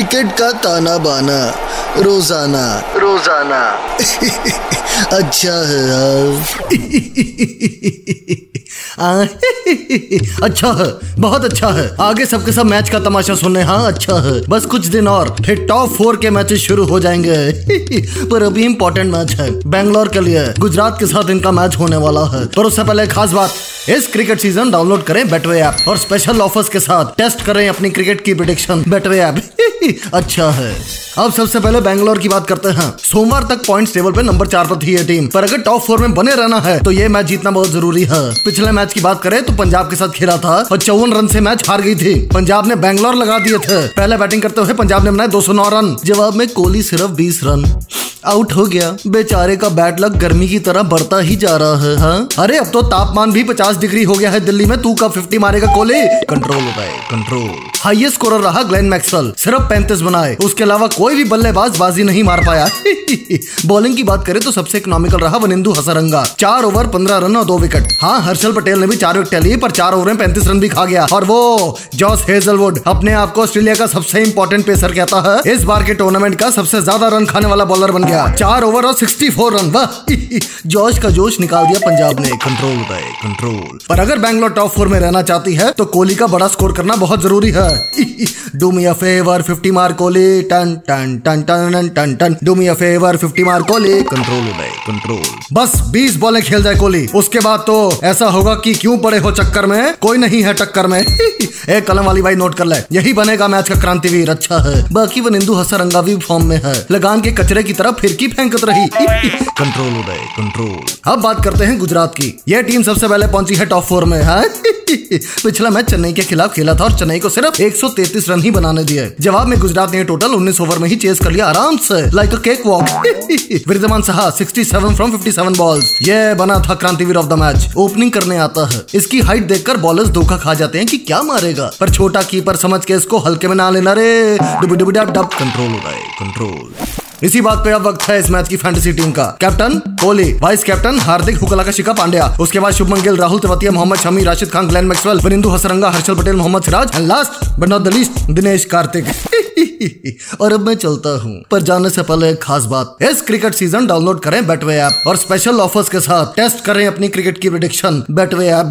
Cricket का ताना बाना रोज़ाना। रोज़ाना। अच्छा है यार। आ, अच्छा है बहुत अच्छा है। आगे सबके सब मैच का तमाशा सुनने। हाँ अच्छा है। बस कुछ दिन और फिर टॉप फोर के मैचेस शुरू हो जाएँगे। पर अभी इंपॉर्टेंट मैच है बैंगलोर के लिए। गुजरात के साथ इनका मैच होने वाला है। पर उससे पहले खास बात इस क्रिकेट सीज़न डाउनलोड करें बेटवे ऐप और स्पेशल ऑफर्स के साथ टेस्ट करें अपनी क्रिकेट की प्रिडिक्शन बेटवे ऐप अच्छा है। अब सबसे पहले बैंगलोर की बात करते हैं। सोमवार तक पॉइंट्स टेबल पे नंबर चार पर थी ये टीम पर अगर टॉप फोर में बने रहना है तो ये मैच जीतना बहुत ज़रूरी है। पिछले मैच की बात करें तो पंजाब के साथ खेला था। और चौवन रन से मैच हार गई थी। पंजाब ने बैंगलोर लगा दिए थे। पहले बैटिंग करते हुए पंजाब ने बनाए दो सौ नौ रन। जवाब में कोहली सिर्फ़ 20 रन। आउट हो गया। बेचारे का बैड लक गर्मी की तरह बढ़ता ही जा रहा है हाँ? अरे, अब तो तापमान भी 50 डिग्री हो गया है दिल्ली में। तू कब 50 मारेगा कोहली? कंट्रोल होता है कंट्रोल हाईएस्ट स्कोरर रहा ग्लेन मैक्सवेल सिर्फ़ पैंतीस बनाए। उसके अलावा कोई भी बल्लेबाज बाजी नहीं मार पाया। बॉलिंग की बात करें तो सबसे इकोनॉमिकल रहा वनिंदु हसरंगा। चार ओवर पंद्रह रन और दो विकेट हाँ हर्षल पटेल ने भी चार विकेट लिए, पर चार ओवर में पैंतीस रन भी खा गया। और वो जॉस हेजलवुड अपने आप को ऑस्ट्रेलिया का सबसे इंपॉर्टेंट पेसर कहता है। इस बार के टूर्नामेंट का सबसे ज़्यादा रन खाने वाला बॉलर बन गया। चार ओवर और सिक्सटी फोर रन वाह। जोश का जोश निकाल दिया पंजाब ने। कंट्रोल गए कंट्रोल पर अगर बैंगलोर टॉप फोर में रहना चाहती है तो कोहली का बड़ा स्कोर करना बहुत ज़रूरी है। डू मी अ फेवर 50 मार Kohli. Ton ton ton ton ton ton. Do me a favour 50 मार कोहली। कंट्रोल हो गए कंट्रोल बस बीस बॉले खेल जाए कोहली। उसके बाद तो ऐसा होगा कि क्यों पड़े हो चक्कर में? कोई नहीं है टक्कर में। एक कलम वाली भाई नोट कर ले। यही बनेगा मैच का क्रांतिवीर अच्छा है। बाकी वो निंदू हसरंगा भी फॉर्म में है। लगान के कचरे की तरफ़ फिरकी फेंकत रही। कंट्रोल हो गए कंट्रोल अब बात करते हैं गुजरात की। यह टीम सबसे पहले पहुँची है टॉप फोर में है? पिछला मैच चेन्नई के खिलाफ खेला था और चेन्नई को सिर्फ़ 133 रन ही बनाने दिए। जवाब में गुजरात ने टोटल 19 ओवर में ही चेस कर लिया आराम से like a cake walk Wriddhiman Saha 67 from 57 balls ये बना था Krantiveer of the match opening करने आता है। इसकी हाइट देखकर बॉलर्स धोखा खा जाते हैं कि क्या मारेगा। पर छोटा कीपर समझ के इसको हल्के में ना लेना रे। डुबी डुबी डब कंट्रोल हो गए। कंट्रोल इसी बात पे अब वक्त है इस मैच की फैंटेसी टीम का। Captain Kohli vice captain Hardik हुकला का शिका पांड्या। उसके बाद Shubman Gill, Rahul Tewatia Mohammed Shami, Rashid Khan, Glenn Maxwell Wanindu Hasaranga, Harshal Patel, Mohammed Siraj and last but not the least Dinesh Karthik. और अब मैं चलता हूँ। पर जाने से पहले एक खास बात। इस क्रिकेट सीज़न डाउनलोड करें बैटवे ऐप और स्पेशल ऑफर्स के साथ टेस्ट करें अपनी क्रिकेट की प्रिडिक्शन बैटवे ऐप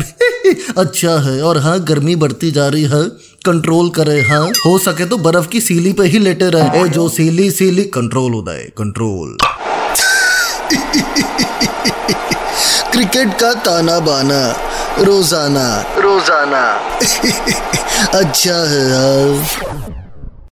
अच्छा है और हाँ गर्मी बढ़ती जा रही है। कंट्रोल करे हाँ? हो सके तो बर्फ़ की सीली पे ही लेटे रहे। ए जो सीली सीली कंट्रोल हो जाए कंट्रोल क्रिकेट का ताना बाना रोज़ाना। रोज़ाना। अच्छा है यार।